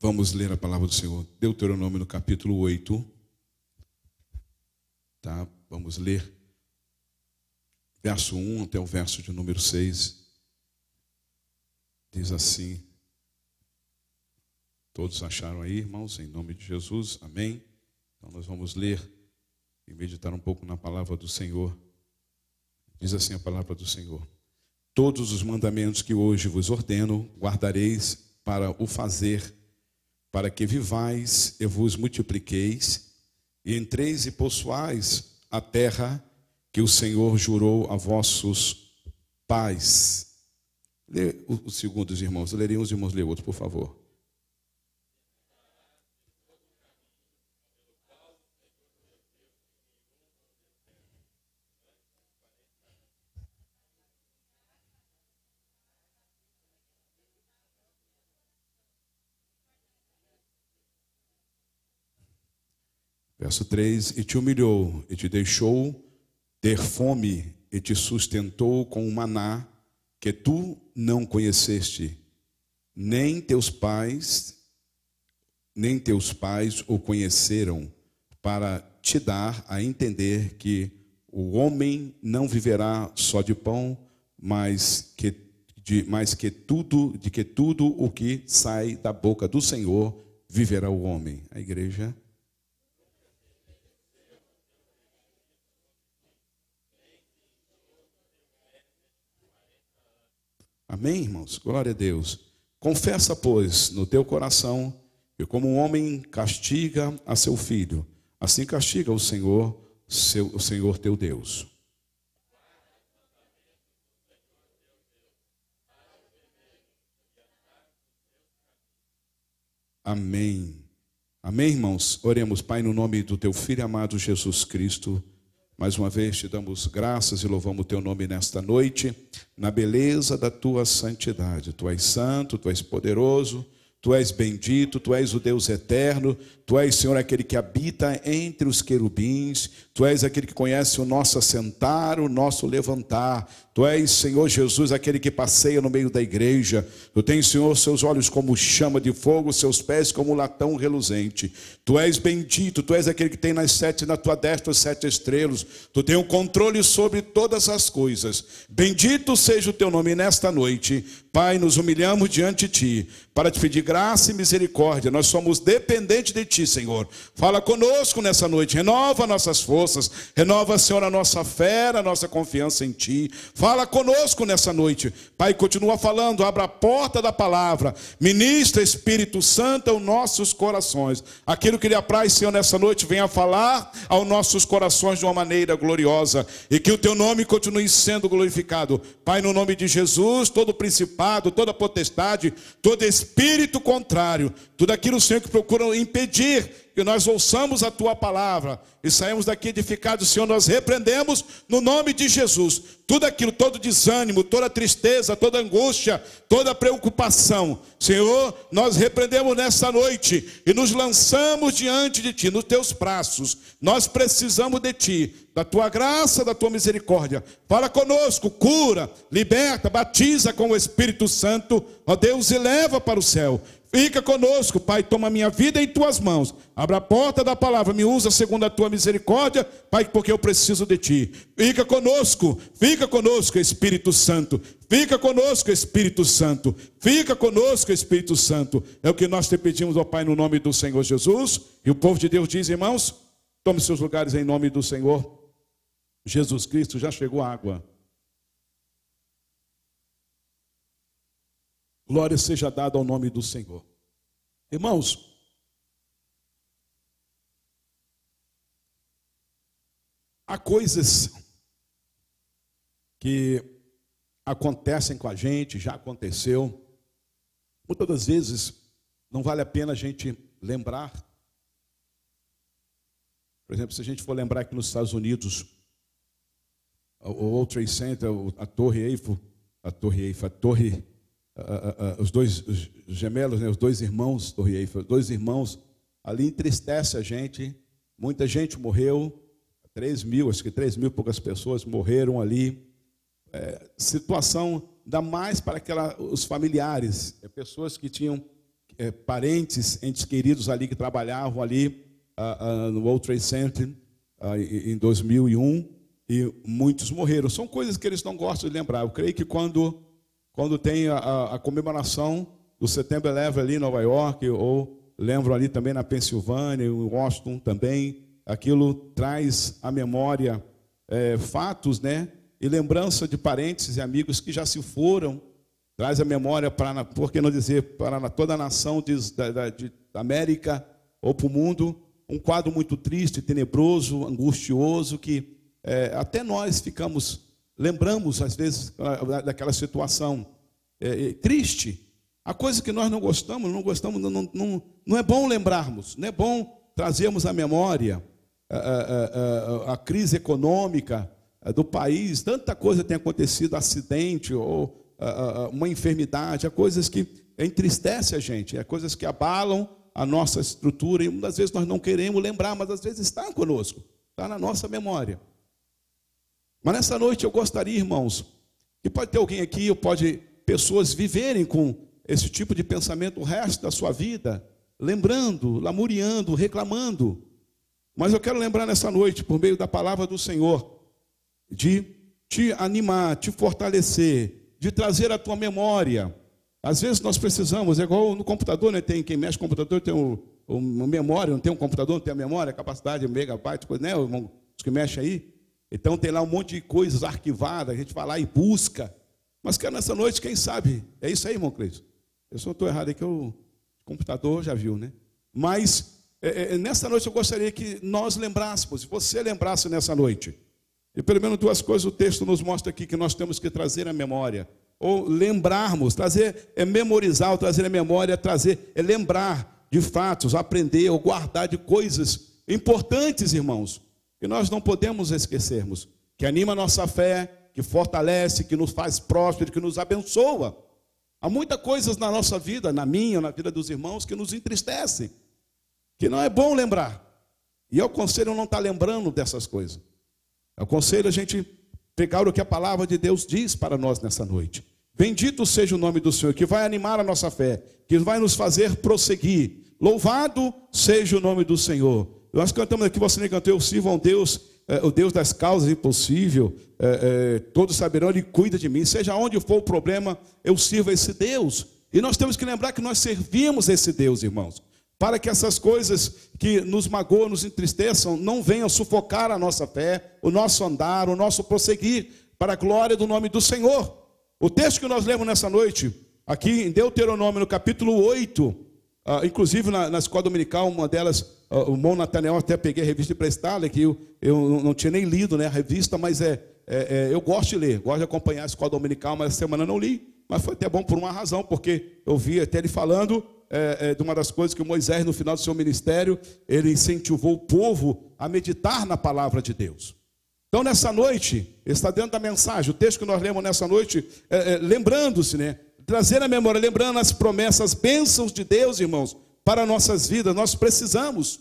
Vamos ler a palavra do Senhor. Deuteronômio no capítulo 8. Tá? Vamos ler verso 1 até o verso de número 6. Diz assim: Todos acharam aí, irmãos, em nome de Jesus, amém? Então nós vamos ler e meditar um pouco na palavra do Senhor. Diz assim a palavra do Senhor: Todos os mandamentos que hoje vos ordeno, guardareis para o fazer, para que vivais e vos multipliqueis, e entreis e possuais a terra que o Senhor jurou a vossos pais. Lê os irmãos. Lerem os irmãos, lê outro, por favor. Verso 3: E te humilhou, e te deixou ter fome, e te sustentou com o maná que tu não conheceste, nem teus pais, nem teus pais o conheceram, para te dar a entender que o homem não viverá só de pão, mas que, de, mas que tudo, de que tudo o que sai da boca do Senhor viverá o homem. A igreja Amém, irmãos? Glória a Deus. Confessa, pois, no teu coração que como um homem castiga a seu filho, assim castiga o Senhor, seu, o Senhor teu Deus. Amém. Amém, irmãos? Oremos, Pai, no nome do teu filho amado Jesus Cristo. Mais uma vez te damos graças e louvamos o teu nome nesta noite, na beleza da tua santidade. Tu és santo, tu és poderoso, tu és bendito, tu és o Deus eterno, tu és, Senhor, aquele que habita entre os querubins, tu és aquele que conhece o nosso assentar, o nosso levantar, Tu és, Senhor Jesus, aquele que passeia no meio da igreja. Tu tens, Senhor, seus olhos como chama de fogo, seus pés como latão reluzente. Tu és bendito, tu és aquele que tem nas sete, na tua destra, os sete estrelas. Tu tens o um controle sobre todas as coisas. Bendito seja o teu nome nesta noite. Pai, nos humilhamos diante de ti para te pedir graça e misericórdia. Nós somos dependentes de ti, Senhor. Fala conosco nessa noite, renova nossas forças, renova, Senhor, a nossa fé, a nossa confiança em ti. Fala Fala conosco nessa noite. Pai, continua falando, abra a porta da palavra. Ministra, Espírito Santo, aos nossos corações. Aquilo que lhe apraz, Senhor, nessa noite, venha falar aos nossos corações de uma maneira gloriosa. E que o teu nome continue sendo glorificado. Pai, no nome de Jesus, todo principado, toda potestade, todo espírito contrário, tudo aquilo, Senhor, que procura impedir que nós ouçamos a tua palavra e saímos daqui edificados, Senhor, nós repreendemos no nome de Jesus. Tudo aquilo, todo desânimo, toda tristeza, toda angústia, toda preocupação, Senhor, nós repreendemos nessa noite e nos lançamos diante de Ti, nos Teus braços. Nós precisamos de Ti, da Tua graça, da Tua misericórdia. Fala conosco, cura, liberta, batiza com o Espírito Santo, ó Deus, e leva para o céu. Fica conosco, Pai, toma minha vida em tuas mãos. Abra a porta da palavra, me usa segundo a tua misericórdia, Pai, porque eu preciso de ti. Fica conosco, fica conosco, Espírito Santo. Fica conosco, Espírito Santo. Fica conosco, Espírito Santo. É o que nós te pedimos, ó Pai, no nome do Senhor Jesus. E o povo de Deus diz, irmãos, tome seus lugares em nome do Senhor. Jesus Cristo já chegou a água. Glória seja dada ao nome do Senhor. Irmãos, há coisas que acontecem com a gente, já aconteceu. Muitas das vezes não vale a pena a gente lembrar. Por exemplo, se a gente for lembrar aqui nos Estados Unidos, o World Trade Center, a Torre Eiffel, a Torre Eiffel, a Torre os dois os gemelos, né, os dois irmãos Eiffel, dois irmãos, ali entristece a gente. Muita gente morreu, 3 mil, acho que 3 mil poucas pessoas morreram ali. É, situação ainda mais para aquela, os familiares, é, pessoas que tinham é, parentes, entes queridos ali que trabalhavam ali no World Trade Center em 2001 e muitos morreram. São coisas que eles não gostam de lembrar. Eu creio que quando, quando tem a, a comemoração do Setembro 11 ali em Nova York, ou lembro ali também na Pensilvânia, em Washington também, aquilo traz à memória é, fatos, né? E lembrança de parentes e amigos que já se foram, traz a memória para, por que não dizer, para toda a nação de, da, de América ou para o mundo, um quadro muito triste, tenebroso, angustioso, que é, até nós ficamos, lembramos às vezes daquela situação é, é, triste. A coisa que nós não gostamos, não gostamos, não, não, não é bom lembrarmos, não é bom trazermos à memória a, a, a, a crise econômica do país, tanta coisa tem acontecido, acidente ou uma enfermidade, há coisas que entristecem a gente, há coisas que abalam a nossa estrutura e muitas vezes nós não queremos lembrar, mas às vezes está conosco, está na nossa memória. Mas nessa noite eu gostaria, irmãos, que pode ter alguém aqui, ou pode pessoas viverem com esse tipo de pensamento o resto da sua vida, lembrando, lamuriando, reclamando. Mas eu quero lembrar nessa noite, por meio da palavra do Senhor, de te animar, te fortalecer, de trazer à tua memória às vezes nós precisamos, é igual no computador, né? Tem quem mexe com o computador tem um, uma memória, não tem um computador, não tem a memória, a capacidade de megabyte, coisa, né? Os que mexem aí. Então tem lá um monte de coisas arquivadas, a gente vai lá e busca. Mas que nessa noite, quem sabe? É isso aí, irmão Cleiton. Eu só estou errado aqui, o computador já viu, né? Mas é, é, nessa noite eu gostaria que nós lembrássemos, você lembrasse nessa noite. E pelo menos duas coisas o texto nos mostra aqui que nós temos que trazer à memória ou lembrarmos, trazer é memorizar, ou trazer a memória, trazer é lembrar de fatos, aprender ou guardar de coisas importantes, irmãos, que nós não podemos esquecermos, que anima a nossa fé, que fortalece, que nos faz próspero, que nos abençoa. Há muitas coisas na nossa vida, na minha, na vida dos irmãos, que nos entristecem, que não é bom lembrar. E eu aconselho não estar lembrando dessas coisas. Eu aconselho a gente pegar o que a palavra de Deus diz para nós nessa noite. Bendito seja o nome do Senhor, que vai animar a nossa fé, que vai nos fazer prosseguir. Louvado seja o nome do Senhor. Nós cantamos aqui, você nem cantou, eu sirvo a um Deus, é, o Deus das causas impossível, é, é, todos saberão, Ele cuida de mim. Seja onde for o problema, eu sirvo a esse Deus. E nós temos que lembrar que nós servimos esse Deus, irmãos para que essas coisas que nos magoam, nos entristeçam, não venham sufocar a nossa fé, o nosso andar, o nosso prosseguir, para a glória do nome do Senhor. O texto que nós lemos nessa noite, aqui em Deuteronômio, no capítulo 8, ah, inclusive na, na, escola dominical, uma delas, uh, o Mon Nathaniel, até peguei a revista emprestada, que eu, eu não tinha nem lido né, a revista, mas é, é, é, eu gosto de ler, gosto de acompanhar a escola dominical, mas essa semana não li, mas foi até bom por uma razão, porque eu vi até ele falando é, é, de uma das coisas que Moisés, no final do seu ministério, ele incentivou o povo a meditar na palavra de Deus. Então, nessa noite, está dentro da mensagem, o texto que nós lemos nessa noite, é, é, lembrando-se, né? Trazer a memória, lembrando as promessas, bênçãos de Deus, irmãos, para nossas vidas, nós precisamos.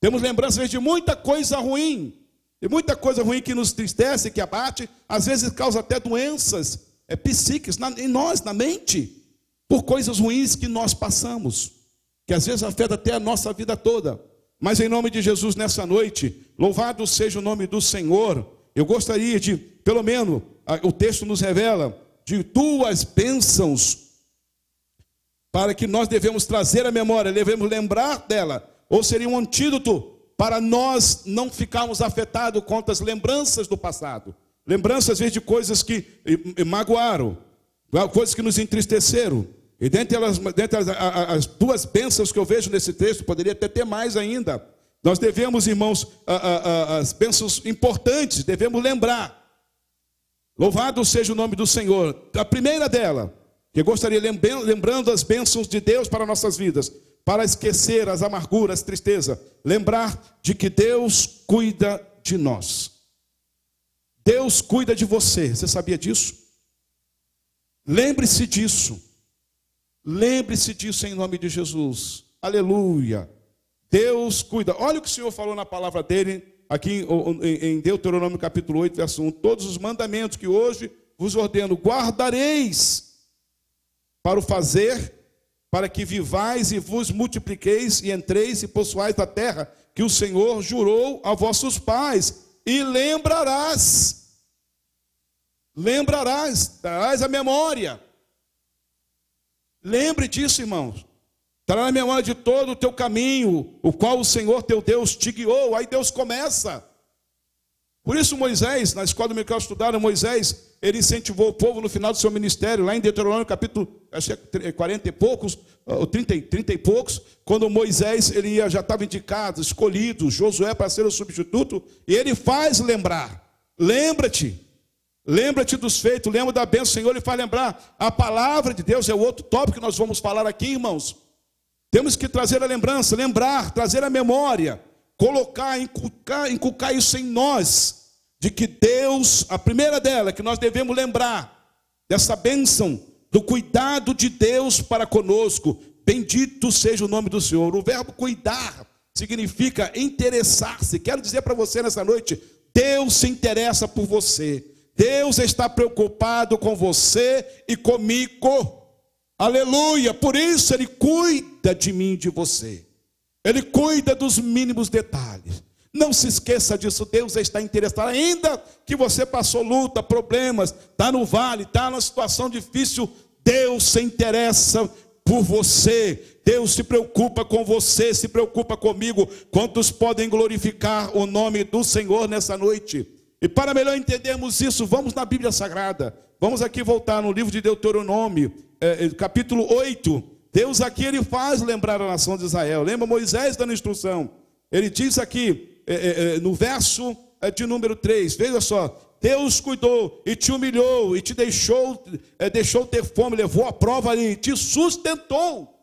Temos lembranças de muita coisa ruim, de muita coisa ruim que nos tristece, que abate, às vezes causa até doenças é, psíquicas na, em nós, na mente por coisas ruins que nós passamos, que às vezes afeta até a nossa vida toda. Mas em nome de Jesus, nessa noite, louvado seja o nome do Senhor. Eu gostaria de, pelo menos, o texto nos revela, de tuas bênçãos, para que nós devemos trazer a memória, devemos lembrar dela, ou seria um antídoto para nós não ficarmos afetados contra as lembranças do passado. Lembranças, às vezes, de coisas que magoaram, coisas que nos entristeceram. E dentre, elas, dentre as, as, duas bênçãos que eu vejo nesse texto, poderia até ter mais ainda. Nós devemos, irmãos, as bênçãos importantes, devemos lembrar. Louvado seja o nome do Senhor. A primeira dela, que gostaria lembrando as bênçãos de Deus para nossas vidas, para esquecer as amarguras, tristeza, lembrar de que Deus cuida de nós. Deus cuida de você. Você sabia disso? Lembre-se disso. Lembre-se disso em nome de Jesus. Aleluia. Deus cuida. Olha o que o Senhor falou na palavra dele, aqui em Deuteronômio capítulo 8, verso 1. Todos os mandamentos que hoje vos ordeno, guardareis para o fazer para que vivais e vos multipliqueis e entreis e possuais a terra que o Senhor jurou a vossos pais, e lembrarás, lembrarás, trarás a memória. Lembre disso, irmãos. Trará na memória de todo o teu caminho, o qual o Senhor teu Deus te guiou. Aí Deus começa. Por isso Moisés, na escola do Micael estudaram, Moisés, ele incentivou o povo no final do seu ministério, lá em Deuteronômio capítulo acho que é 40 e poucos, ou 30, 30 e poucos, quando Moisés ele já estava indicado, escolhido, Josué para ser o substituto, e ele faz lembrar, lembra-te, lembra-te dos feitos, lembra da bênção do Senhor, ele faz lembrar, a palavra de Deus é o outro tópico que nós vamos falar aqui, irmãos, temos que trazer a lembrança, lembrar, trazer a memória, colocar, inculcar, inculcar isso em nós, de que Deus, a primeira dela, que nós devemos lembrar dessa bênção, do cuidado de Deus para conosco. Bendito seja o nome do Senhor. O verbo cuidar significa interessar-se. Quero dizer para você nessa noite: Deus se interessa por você. Deus está preocupado com você e comigo. Aleluia! Por isso ele cuida de mim e de você. Ele cuida dos mínimos detalhes. Não se esqueça disso, Deus está interessado. Ainda que você passou luta, problemas, está no vale, está numa situação difícil, Deus se interessa por você. Deus se preocupa com você, se preocupa comigo. Quantos podem glorificar o nome do Senhor nessa noite? E para melhor entendermos isso, vamos na Bíblia Sagrada. Vamos aqui voltar no livro de Deuteronômio, é, capítulo 8. Deus aqui ele faz lembrar a nação de Israel. Lembra Moisés dando instrução? Ele diz aqui é, é, é no verso é, de número 3, veja só, Deus cuidou e te humilhou e te deixou, é, deixou ter fome, levou a prova ali, te sustentou.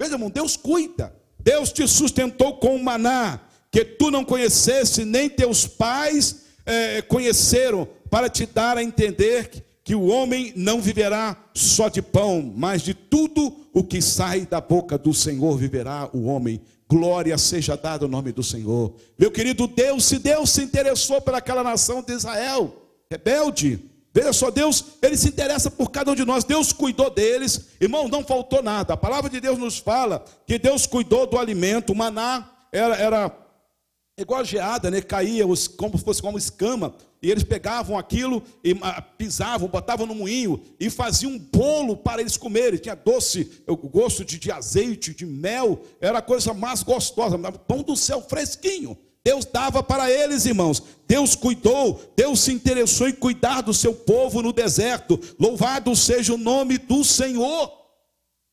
Veja, irmão, Deus cuida. Deus te sustentou com o maná que tu não conhecesse, nem teus pais é, conheceram, para te dar a entender que o homem não viverá só de pão, mas de tudo o que sai da boca do Senhor viverá o homem. Glória seja dada ao nome do Senhor. Meu querido Deus, se Deus se interessou pelaquela nação de Israel, rebelde, veja só, Deus, ele se interessa por cada um de nós, Deus cuidou deles, irmão, não faltou nada. A palavra de Deus nos fala que Deus cuidou do alimento, o maná era, era igual a geada, né? caía como se fosse como escama e eles pegavam aquilo e ah, pisavam, botavam no moinho e faziam um bolo para eles comerem. Tinha doce, o gosto de, de azeite, de mel, era a coisa mais gostosa, pão do céu fresquinho. Deus dava para eles, irmãos. Deus cuidou, Deus se interessou em cuidar do seu povo no deserto. Louvado seja o nome do Senhor.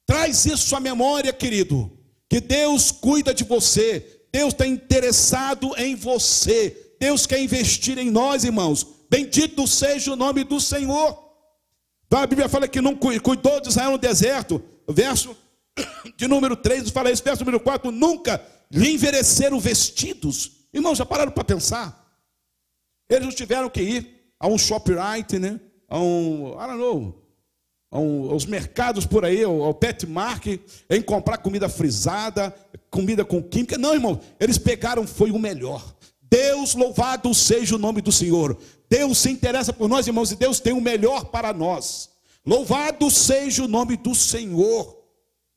Traz isso à memória, querido, que Deus cuida de você, Deus está interessado em você. Deus quer investir em nós, irmãos. Bendito seja o nome do Senhor. Então, a Bíblia fala que não cuidou de Israel no deserto. Verso de número 3 fala isso. Verso número 4: Nunca lhe envelheceram vestidos. Irmãos, já pararam para pensar? Eles não tiveram que ir a um shoprite, né? A um, I don't know, aos mercados por aí, ao, pet market, em comprar comida frisada, comida com química. Não, irmão, eles pegaram, foi o melhor. Deus, louvado seja o nome do Senhor. Deus se interessa por nós, irmãos, e Deus tem o melhor para nós. Louvado seja o nome do Senhor.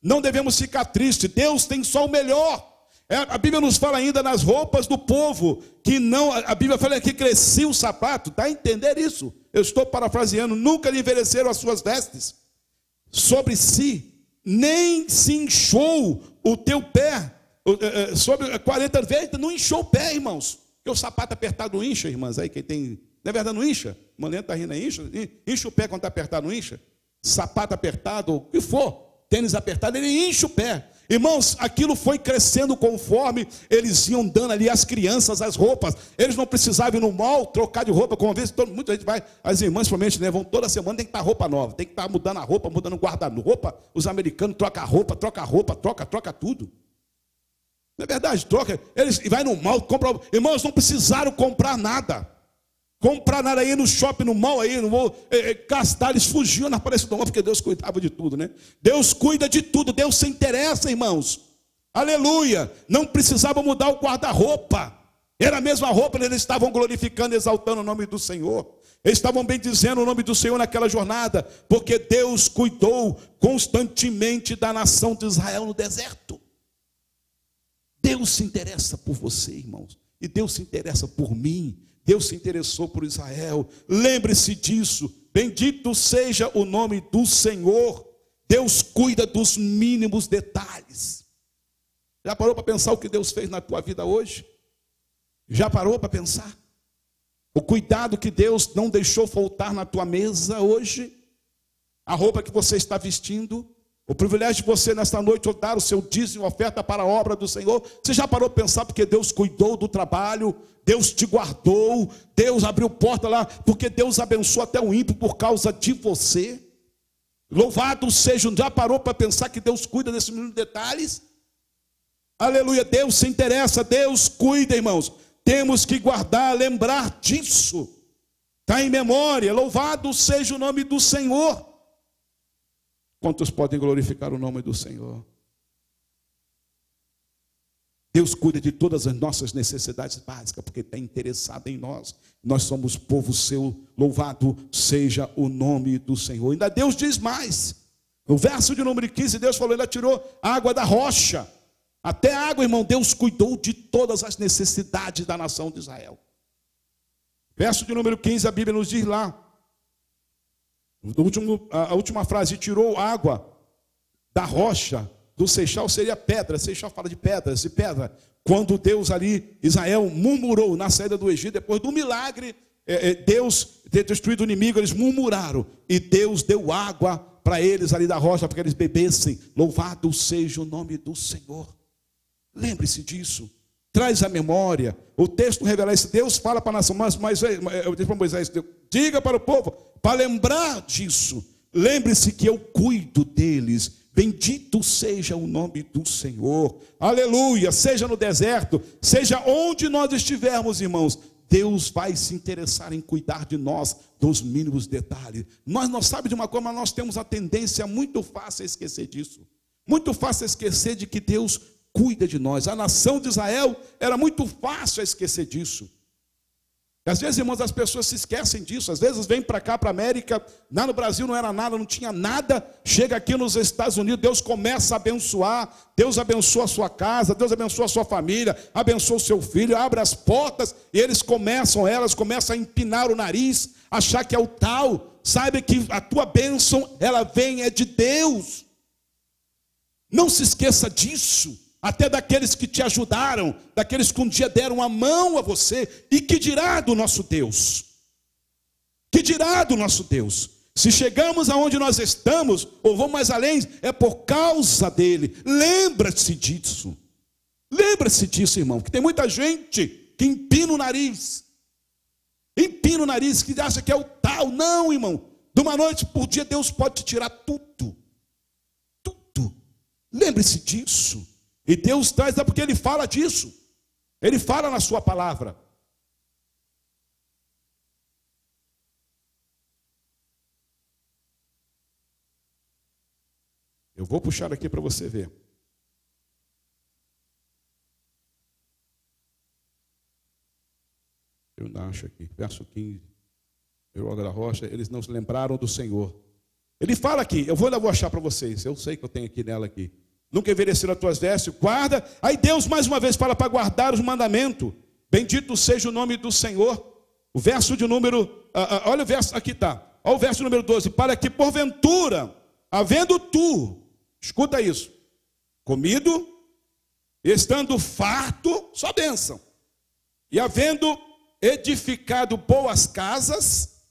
Não devemos ficar tristes, Deus tem só o melhor. É, a Bíblia nos fala ainda nas roupas do povo, que não, a Bíblia fala que crescia o sapato, dá a entender isso? Eu estou parafraseando, nunca lhe envelheceram as suas vestes sobre si, nem se inchou o teu pé, é, é, sobre 40 vezes, não inchou o pé, irmãos. Porque o sapato apertado incha, irmãs, aí quem tem. Não é verdade, não incha? Manento está rindo, incha? Incha o pé quando está apertado, não incha? Sapato apertado, o que for, tênis apertado, ele incha o pé. Irmãos, aquilo foi crescendo conforme eles iam dando ali as crianças as roupas. Eles não precisavam ir no mal trocar de roupa, como vez todo, muita gente vai, as irmãs provavelmente né, vão toda semana, tem que estar roupa nova, tem que estar mudando a roupa, mudando o guarda-roupa. Os americanos trocam a roupa, troca a roupa, troca, troca tudo. Não é verdade? Troca. Eles vai no mal, compra. Irmãos, não precisaram comprar nada. Comprar nada aí no shopping, no mal aí, não vou é, gastar. Eles fugiam na aparência do mal, porque Deus cuidava de tudo, né? Deus cuida de tudo, Deus se interessa, irmãos. Aleluia. Não precisava mudar o guarda-roupa. Era a mesma roupa, eles estavam glorificando, exaltando o nome do Senhor. Eles estavam bem dizendo o nome do Senhor naquela jornada, porque Deus cuidou constantemente da nação de Israel no deserto. Deus se interessa por você, irmãos, e Deus se interessa por mim. Deus se interessou por Israel. Lembre-se disso. Bendito seja o nome do Senhor. Deus cuida dos mínimos detalhes. Já parou para pensar o que Deus fez na tua vida hoje? Já parou para pensar? O cuidado que Deus não deixou faltar na tua mesa hoje, a roupa que você está vestindo, o privilégio de você nesta noite dar o seu dízimo, oferta para a obra do Senhor. Você já parou para pensar porque Deus cuidou do trabalho, Deus te guardou, Deus abriu porta lá, porque Deus abençoou até o ímpio por causa de você. Louvado seja, já parou para pensar que Deus cuida desses detalhes? Aleluia, Deus se interessa, Deus cuida, irmãos. Temos que guardar, lembrar disso. Está em memória. Louvado seja o nome do Senhor. Quantos podem glorificar o nome do Senhor? Deus cuida de todas as nossas necessidades básicas, porque está interessado em nós. Nós somos povo seu. Louvado seja o nome do Senhor. Ainda Deus diz mais. No verso de número 15, Deus falou: Ele tirou água da rocha. Até água, irmão, Deus cuidou de todas as necessidades da nação de Israel. Verso de número 15, a Bíblia nos diz lá, último, a última frase, tirou água da rocha, do Seixal seria pedra, Seixal fala de pedras e pedra. Quando Deus ali, Israel murmurou na saída do Egito, depois do milagre, é, é, Deus ter destruído o inimigo, eles murmuraram, e Deus deu água para eles ali da rocha, para que eles bebessem. Louvado seja o nome do Senhor. Lembre-se disso. Traz a memória. O texto revela isso. Deus fala para a nação, mas, mas eu disse para Moisés, diga para o povo, para lembrar disso. Lembre-se que eu cuido deles. Bendito seja o nome do Senhor. Aleluia. Seja no deserto, seja onde nós estivermos, irmãos. Deus vai se interessar em cuidar de nós dos mínimos detalhes. Nós não sabemos de uma coisa, mas nós temos a tendência muito fácil a esquecer disso. Muito fácil esquecer de que Deus cuida de nós. A nação de Israel era muito fácil esquecer disso. E às vezes, irmãos, as pessoas se esquecem disso. Às vezes vêm para cá, para a América, lá no Brasil não era nada, não tinha nada. Chega aqui nos Estados Unidos, Deus começa a abençoar. Deus abençoa a sua casa, Deus abençoa a sua família, abençoa o seu filho, abre as portas e eles começam, elas começam a empinar o nariz, achar que é o tal. Saiba que a tua bênção, ela vem é de Deus. Não se esqueça disso até daqueles que te ajudaram, daqueles que um dia deram a mão a você, e que dirá do nosso Deus? Que dirá do nosso Deus? Se chegamos aonde nós estamos, ou vamos mais além, é por causa dele. Lembra-se disso. Lembra-se disso, irmão, que tem muita gente que empina o nariz. Empina o nariz, que acha que é o tal. Não, irmão. De uma noite por dia, Deus pode te tirar tudo. Tudo. Lembre-se disso. E Deus traz, é porque Ele fala disso. Ele fala na Sua palavra. Eu vou puxar aqui para você ver. Eu não acho aqui, verso 15. Eu da rocha, eles não se lembraram do Senhor. Ele fala aqui, eu vou, eu vou achar para vocês. Eu sei que eu tenho aqui nela aqui nunca envelheceram as tuas vestes, guarda. Aí Deus mais uma vez fala para guardar os mandamentos. Bendito seja o nome do Senhor. O verso de número, ah, ah, olha o verso, aqui está. Olha o verso número 12. Para que porventura, havendo tu, escuta isso, comido, estando farto, só bênção, e havendo edificado boas casas,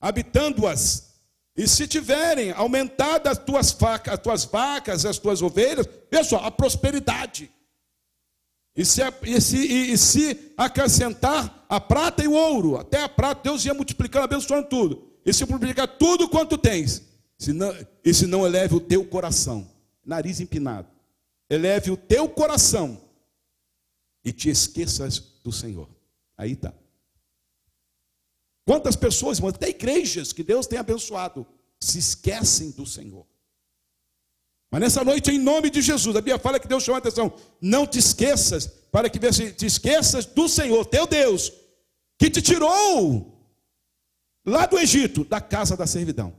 habitando-as e se tiverem aumentado as tuas, facas, as tuas vacas, as tuas ovelhas, pessoal, a prosperidade. E se, e, se, e, e se acrescentar a prata e o ouro, até a prata, Deus ia multiplicando, abençoando tudo. E se multiplicar tudo quanto tens, se não, e se não eleve o teu coração, nariz empinado, eleve o teu coração e te esqueças do Senhor. Aí está. Quantas pessoas, até igrejas que Deus tem abençoado, se esquecem do Senhor. Mas nessa noite, em nome de Jesus, a Bíblia fala que Deus chamou a atenção: não te esqueças para que te esqueças do Senhor, teu Deus, que te tirou lá do Egito, da casa da servidão.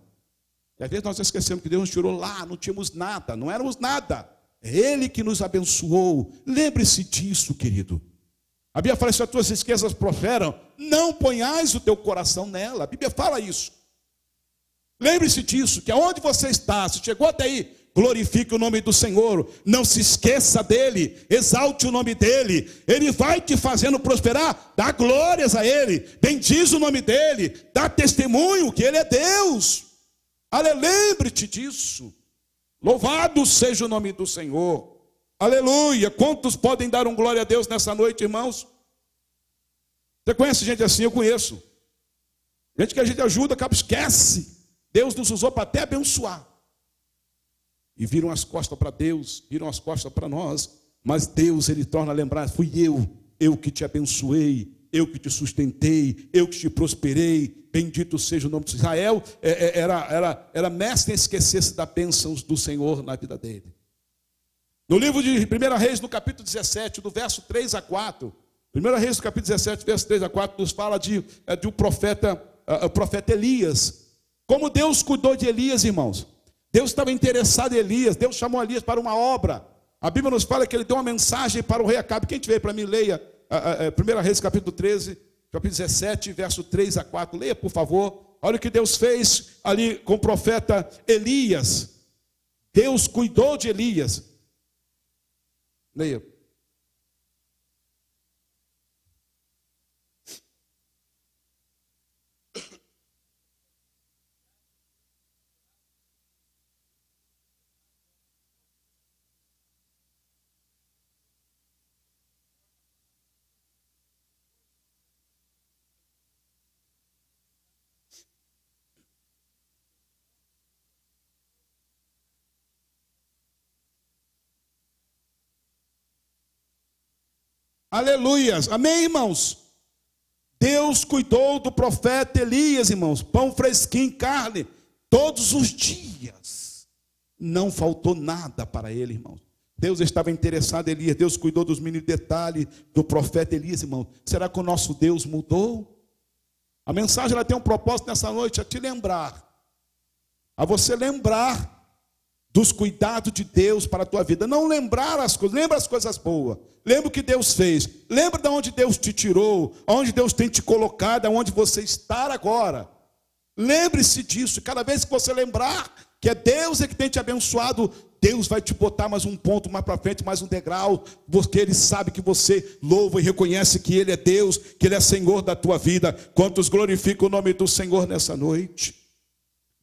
E às vezes nós esquecemos que Deus nos tirou lá, não tínhamos nada, não éramos nada. É Ele que nos abençoou. Lembre-se disso, querido. A Bíblia fala: se as tuas riquezas prosperam, não ponhais o teu coração nela. A Bíblia fala isso. Lembre-se disso, que aonde você está, se chegou até aí, glorifique o nome do Senhor, não se esqueça dele, exalte o nome dele, ele vai te fazendo prosperar, dá glórias a ele, bendiz o nome dele, dá testemunho que ele é Deus. Lembre-te disso. Louvado seja o nome do Senhor. Aleluia. Quantos podem dar um glória a Deus nessa noite, irmãos? Você conhece gente assim? Eu conheço. Gente que a gente ajuda, acaba esquece. Deus nos usou para até abençoar. E viram as costas para Deus, viram as costas para nós. Mas Deus, Ele torna a lembrar: fui eu, eu que te abençoei, eu que te sustentei, eu que te prosperei. Bendito seja o nome de Israel. É, é, era, era, era mestre em esquecer-se das bênçãos do Senhor na vida dele. No livro de 1 Reis, no capítulo 17, do verso 3 a 4, 1 Reis, no capítulo 17, verso 3 a 4, nos fala de, é, de um profeta, o profeta Elias. Como Deus cuidou de Elias, irmãos. Deus estava interessado em Elias, Deus chamou Elias para uma obra. A Bíblia nos fala que ele deu uma mensagem para o rei Acabe. Quem tiver para mim, leia 1 Reis, capítulo 13, capítulo 17, verso 3 a 4. Leia, por favor. Olha o que Deus fez ali com o profeta Elias. Deus cuidou de Elias. Leia. Aleluias. Amém, irmãos? Deus cuidou do profeta Elias, irmãos. Pão fresquinho, carne, todos os dias. Não faltou nada para ele, irmãos. Deus estava interessado em Elias. Deus cuidou dos mínimos detalhes do profeta Elias, irmão. Será que o nosso Deus mudou? A mensagem ela tem um propósito nessa noite, a te lembrar. A você lembrar dos cuidados de Deus para a tua vida. Não lembrar as coisas, lembra as coisas boas. Lembra o que Deus fez. Lembra de onde Deus te tirou, onde Deus tem te colocado, aonde você está agora. Lembre-se disso. Cada vez que você lembrar que é Deus é que tem te abençoado, Deus vai te botar mais um ponto mais para frente, mais um degrau, porque Ele sabe que você louva e reconhece que Ele é Deus, que Ele é Senhor da tua vida. Quantos glorificam o nome do Senhor nessa noite?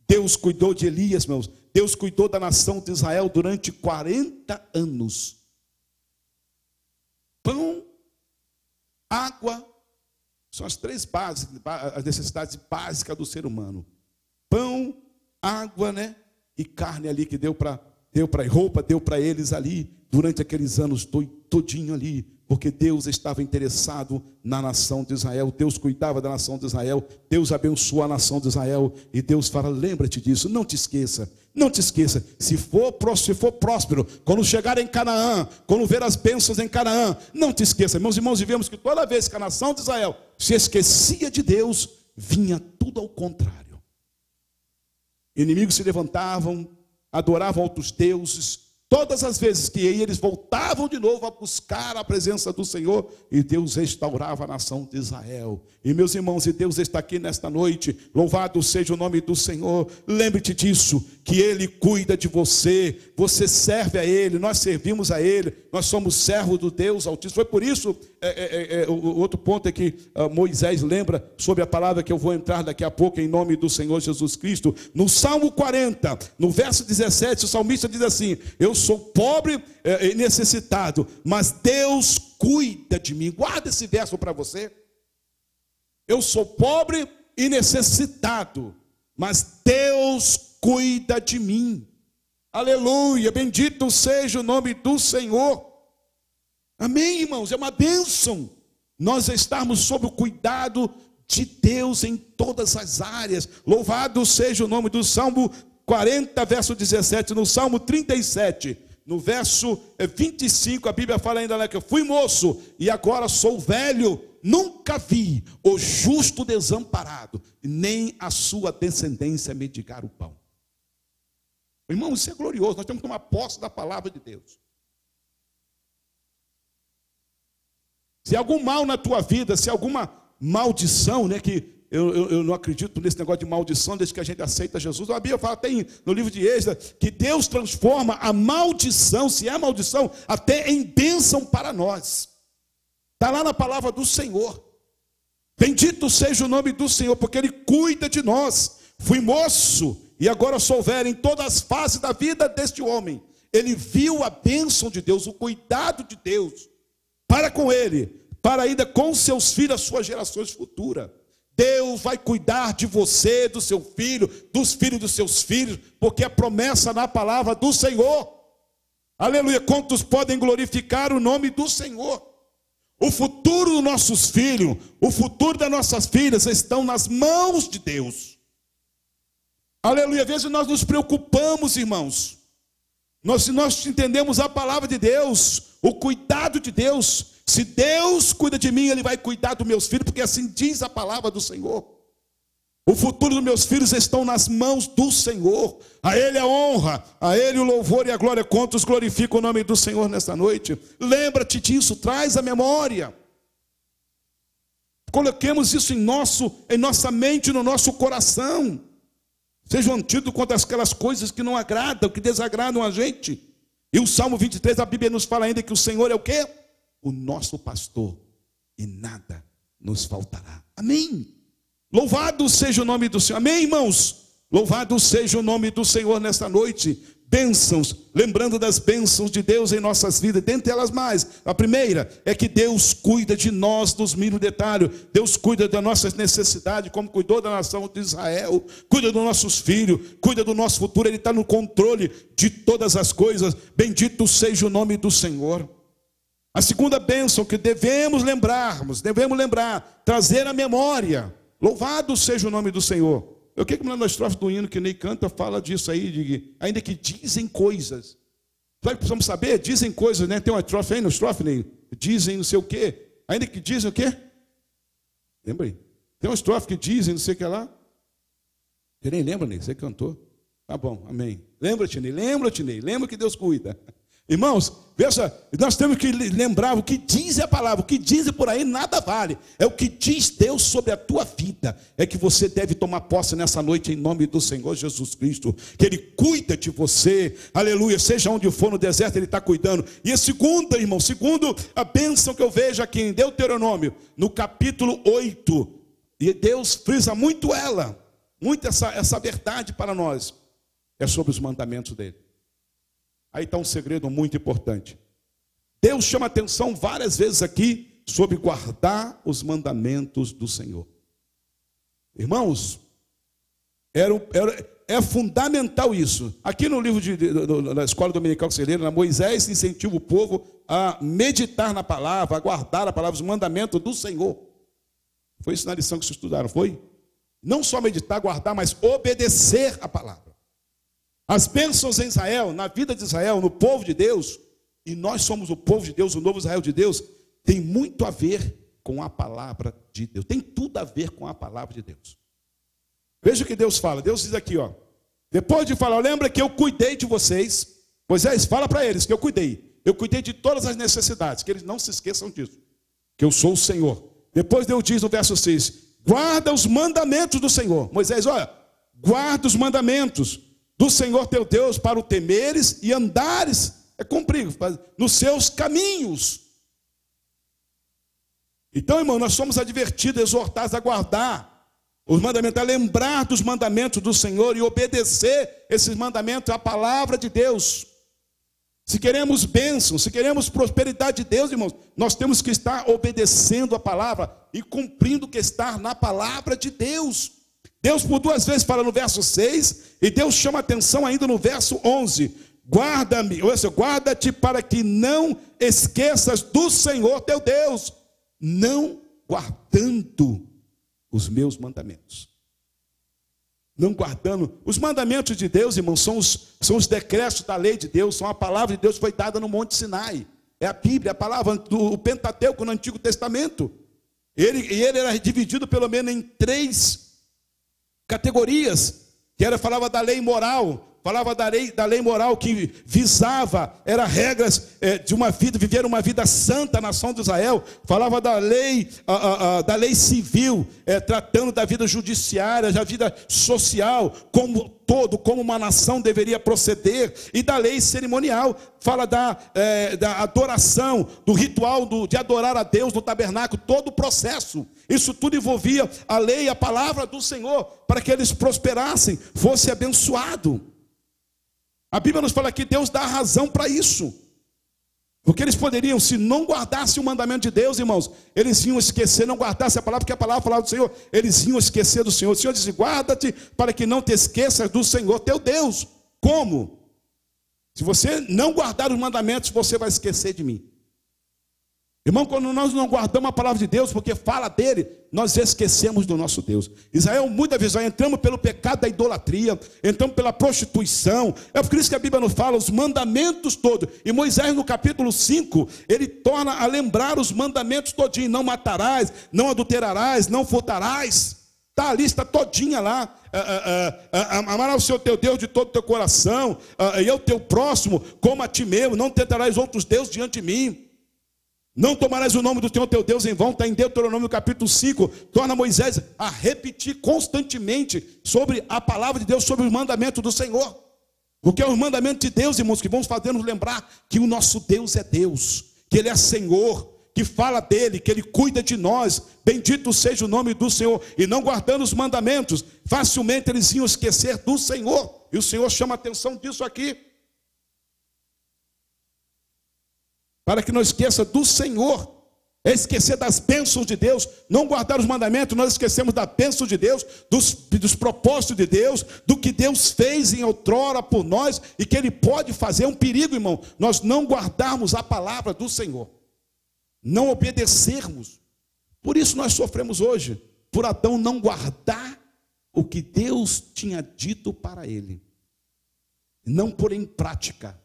Deus cuidou de Elias, meus. Deus cuidou da nação de Israel durante 40 anos. Pão, água, são as três bases, as necessidades básicas do ser humano. Pão, água, né? E carne ali que deu para deu para roupa, deu para eles ali durante aqueles anos todinho ali porque Deus estava interessado na nação de Israel, Deus cuidava da nação de Israel, Deus abençoou a nação de Israel, e Deus fala: lembra-te disso, não te esqueça, não te esqueça, se for, se for próspero, quando chegar em Canaã, quando ver as bênçãos em Canaã, não te esqueça, meus irmãos, e vemos que toda vez que a nação de Israel se esquecia de Deus, vinha tudo ao contrário. Inimigos se levantavam, adoravam outros deuses, Todas as vezes que eles voltavam de novo a buscar a presença do Senhor, e Deus restaurava a nação de Israel. E meus irmãos, e Deus está aqui nesta noite, louvado seja o nome do Senhor. Lembre-te disso, que Ele cuida de você, você serve a Ele, nós servimos a Ele, nós somos servos do Deus Altíssimo. Foi por isso, é, é, é, é o outro ponto é que uh, Moisés lembra sobre a palavra que eu vou entrar daqui a pouco, em nome do Senhor Jesus Cristo. No Salmo 40, no verso 17, o salmista diz assim: Eu sou pobre é, e necessitado, mas Deus cuida de mim. Guarda esse verso para você. Eu sou pobre e necessitado, mas Deus cuida de mim. Aleluia, bendito seja o nome do Senhor. Amém, irmãos, é uma bênção nós estarmos sob o cuidado de Deus em todas as áreas. Louvado seja o nome do Salmo 40, verso 17, no Salmo 37, no verso 25, a Bíblia fala ainda que eu fui moço e agora sou velho. Nunca vi o justo desamparado, nem a sua descendência mendigar o pão. Irmão, isso é glorioso. Nós temos que tomar posse da palavra de Deus. Se algum mal na tua vida, se alguma maldição, né, que eu, eu, eu, não acredito nesse negócio de maldição desde que a gente aceita Jesus. A Bíblia fala, tem no livro de Êxodo, que Deus transforma a maldição, se é maldição, até em bênção para nós. Está lá na palavra do Senhor. Bendito seja o nome do Senhor, porque Ele cuida de nós. Fui moço e agora sou velho em todas as fases da vida deste homem. Ele viu a bênção de Deus, o cuidado de Deus para com ele, para ainda com seus filhos, as suas gerações futuras. Deus vai cuidar de você, do seu filho, dos filhos dos seus filhos, porque é promessa na palavra do Senhor. Aleluia. Quantos podem glorificar o nome do Senhor? O futuro dos nossos filhos, o futuro das nossas filhas estão nas mãos de Deus. Aleluia. Às vezes nós nos preocupamos, irmãos. Nós, nós entendemos a palavra de Deus, o cuidado de Deus, se Deus cuida de mim, Ele vai cuidar dos meus filhos, porque assim diz a palavra do Senhor. O futuro dos meus filhos estão nas mãos do Senhor. A Ele a honra, a Ele o louvor e a glória. Quantos glorificam o nome do Senhor nesta noite? Lembra-te disso, traz a memória. Coloquemos isso em, nosso, em nossa mente, no nosso coração. Seja um antídoto contra aquelas coisas que não agradam, que desagradam a gente. E o Salmo 23, a Bíblia nos fala ainda que o Senhor é o quê? o nosso pastor, e nada nos faltará. Amém. Louvado seja o nome do Senhor. Amém, irmãos. Louvado seja o nome do Senhor nesta noite. Bênçãos, lembrando das bênçãos de Deus em nossas vidas, dentre elas mais. A primeira é que Deus cuida de nós nos mínimos detalhes. Deus cuida das nossas necessidades, como cuidou da nação de Israel, cuida dos nossos filhos, cuida do nosso futuro. Ele está no controle de todas as coisas. Bendito seja o nome do Senhor. A segunda bênção que devemos lembrarmos, devemos lembrar, trazer à memória. Louvado seja o nome do Senhor. Eu que me lembro da estrofe do hino que Ney canta, fala disso aí, de, ainda que dizem coisas. Sabe que precisamos saber? Dizem coisas, né? Tem uma estrofe aí no estrofe, Ney? Dizem não sei o quê. Ainda que dizem o quê? Lembra aí? Tem uma estrofe que dizem não sei o que lá. Você nem lembra, Ney? Você cantou. Tá bom, amém. Lembra-te, Ney. Lembra-te, Ney. Lembra que Deus cuida. Irmãos, veja, nós temos que lembrar o que diz a palavra, o que diz por aí nada vale. É o que diz Deus sobre a tua vida. É que você deve tomar posse nessa noite em nome do Senhor Jesus Cristo. Que Ele cuida de você, aleluia. Seja onde for no deserto, Ele está cuidando. E a segunda, irmão, segundo a bênção que eu vejo aqui em Deuteronômio, no capítulo 8, e Deus frisa muito ela, muito essa, essa verdade para nós, é sobre os mandamentos dele. Aí está um segredo muito importante. Deus chama atenção várias vezes aqui sobre guardar os mandamentos do Senhor. Irmãos, era, era, é fundamental isso. Aqui no livro de, de, da Escola Dominical Conselheira, Moisés incentiva o povo a meditar na palavra, a guardar a palavra, os mandamentos do Senhor. Foi isso na lição que vocês estudaram, foi? Não só meditar, guardar, mas obedecer a palavra. As bênçãos em Israel, na vida de Israel, no povo de Deus, e nós somos o povo de Deus, o novo Israel de Deus, tem muito a ver com a palavra de Deus. Tem tudo a ver com a palavra de Deus. Veja o que Deus fala. Deus diz aqui, ó. Depois de falar, lembra que eu cuidei de vocês. Moisés, fala para eles que eu cuidei. Eu cuidei de todas as necessidades, que eles não se esqueçam disso. Que eu sou o Senhor. Depois Deus diz no verso 6: guarda os mandamentos do Senhor. Moisés, olha, guarda os mandamentos do Senhor teu Deus para o temeres e andares, é cumprir, nos seus caminhos. Então, irmão, nós somos advertidos, exortados a guardar os mandamentos, a lembrar dos mandamentos do Senhor e obedecer esses mandamentos, a palavra de Deus. Se queremos bênção, se queremos prosperidade de Deus, irmãos, nós temos que estar obedecendo a palavra e cumprindo o que está na palavra de Deus. Deus por duas vezes fala no verso 6 e Deus chama atenção ainda no verso 11. Guarda-me, guarda-te para que não esqueças do Senhor teu Deus, não guardando os meus mandamentos. não guardando. Os mandamentos de Deus, irmãos, são os, são os decretos da lei de Deus, são a palavra de Deus que foi dada no Monte Sinai. É a Bíblia, a palavra do Pentateuco no Antigo Testamento. Ele, ele era dividido pelo menos em três categorias, que era falava da lei moral, falava da lei, da lei moral que visava, era regras é, de uma vida, viver uma vida santa na nação de Israel, falava da lei, a, a, da lei civil, é, tratando da vida judiciária, da vida social, como todo, como uma nação deveria proceder, e da lei cerimonial, fala da, é, da adoração, do ritual do, de adorar a Deus no tabernáculo, todo o processo. Isso tudo envolvia a lei a palavra do Senhor, para que eles prosperassem, fosse abençoado. A Bíblia nos fala que Deus dá razão para isso. Porque eles poderiam, se não guardassem o mandamento de Deus, irmãos, eles iam esquecer, não guardassem a palavra, porque a palavra falava do Senhor, eles iam esquecer do Senhor. O Senhor disse: guarda-te para que não te esqueças do Senhor teu Deus. Como? Se você não guardar os mandamentos, você vai esquecer de mim. Irmão, quando nós não guardamos a palavra de Deus, porque fala dele, nós esquecemos do nosso Deus. Israel, muitas vezes, nós entramos pelo pecado da idolatria, entramos pela prostituição. É por isso que a Bíblia nos fala os mandamentos todos. E Moisés, no capítulo 5, ele torna a lembrar os mandamentos todinhos: não matarás, não adulterarás, não furtarás. Está a lista todinha lá. Ah, ah, ah, amarás o teu Deus de todo o teu coração, e o teu próximo, como a ti mesmo, não tentarás outros deuses diante de mim. Não tomarás o nome do Senhor teu Deus em vão, está em Deuteronômio capítulo 5, torna Moisés a repetir constantemente sobre a palavra de Deus, sobre o mandamento do Senhor. Porque é o mandamento de Deus, irmãos, que vão fazer nos lembrar que o nosso Deus é Deus, que Ele é Senhor, que fala dele, que Ele cuida de nós. Bendito seja o nome do Senhor. E não guardando os mandamentos, facilmente eles iam esquecer do Senhor. E o Senhor chama atenção disso aqui. Para que não esqueça do Senhor. É esquecer das bênçãos de Deus, não guardar os mandamentos, nós esquecemos da bênção de Deus, dos, dos propósitos de Deus, do que Deus fez em outrora por nós e que Ele pode fazer. É um perigo, irmão, nós não guardarmos a palavra do Senhor, não obedecermos. Por isso nós sofremos hoje, por Adão não guardar o que Deus tinha dito para ele, não pôr em prática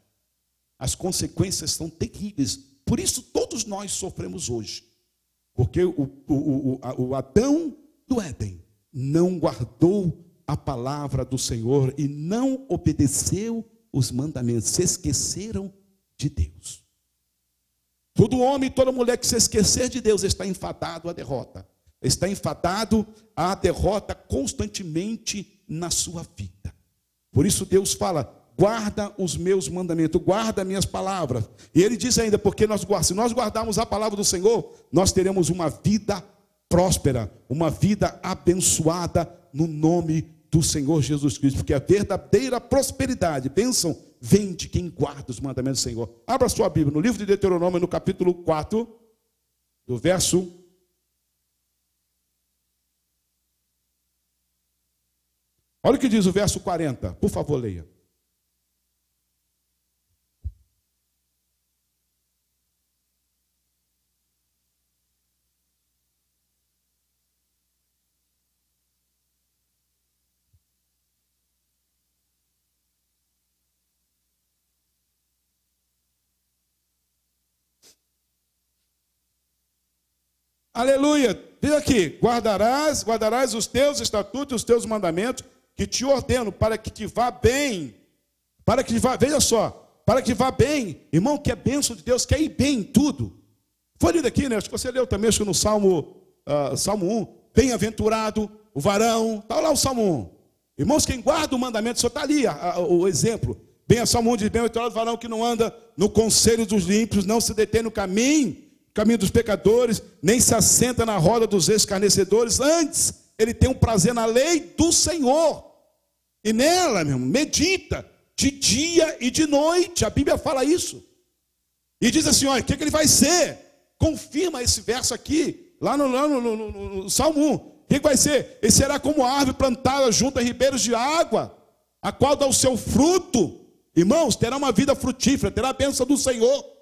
as consequências são terríveis. Por isso todos nós sofremos hoje. Porque o, o, o, o Adão do Éden não guardou a palavra do Senhor e não obedeceu os mandamentos, se esqueceram de Deus. Todo homem e toda mulher que se esquecer de Deus está enfadado à derrota, está enfadado à derrota constantemente na sua vida. Por isso Deus fala: guarda os meus mandamentos, guarda minhas palavras. E ele diz ainda, porque nós se nós guardarmos a palavra do Senhor, nós teremos uma vida próspera, uma vida abençoada no nome do Senhor Jesus Cristo, porque a verdadeira prosperidade, bênção, vem de quem guarda os mandamentos do Senhor. Abra sua Bíblia no livro de Deuteronômio, no capítulo 4, do verso Olha o que diz o verso 40, por favor, leia. Aleluia. Diz aqui: guardarás, guardarás os teus estatutos, os teus mandamentos, que te ordeno, para que te vá bem. Para que te vá, veja só, para que vá bem. Irmão, que é bênção de Deus, quer ir bem em tudo. Foi lido aqui, né? Acho que você leu também, acho que no Salmo, uh, Salmo 1. Bem-aventurado o varão. Está lá o Salmo 1. Irmãos, quem guarda o mandamento, só está ali a, a, o exemplo. Bem, Salmo 1 diz: Bem-aventurado o varão que não anda no conselho dos ímpios, não se detém no caminho caminho dos pecadores, nem se assenta na roda dos escarnecedores. Antes, ele tem um prazer na lei do Senhor. E nela, meu irmão, medita de dia e de noite. A Bíblia fala isso. E diz assim: olha, o que, que ele vai ser? Confirma esse verso aqui, lá no, no, no, no Salmo 1. O que, que vai ser? Ele será como árvore plantada junto a ribeiros de água, a qual dá o seu fruto. Irmãos, terá uma vida frutífera, terá a bênção do Senhor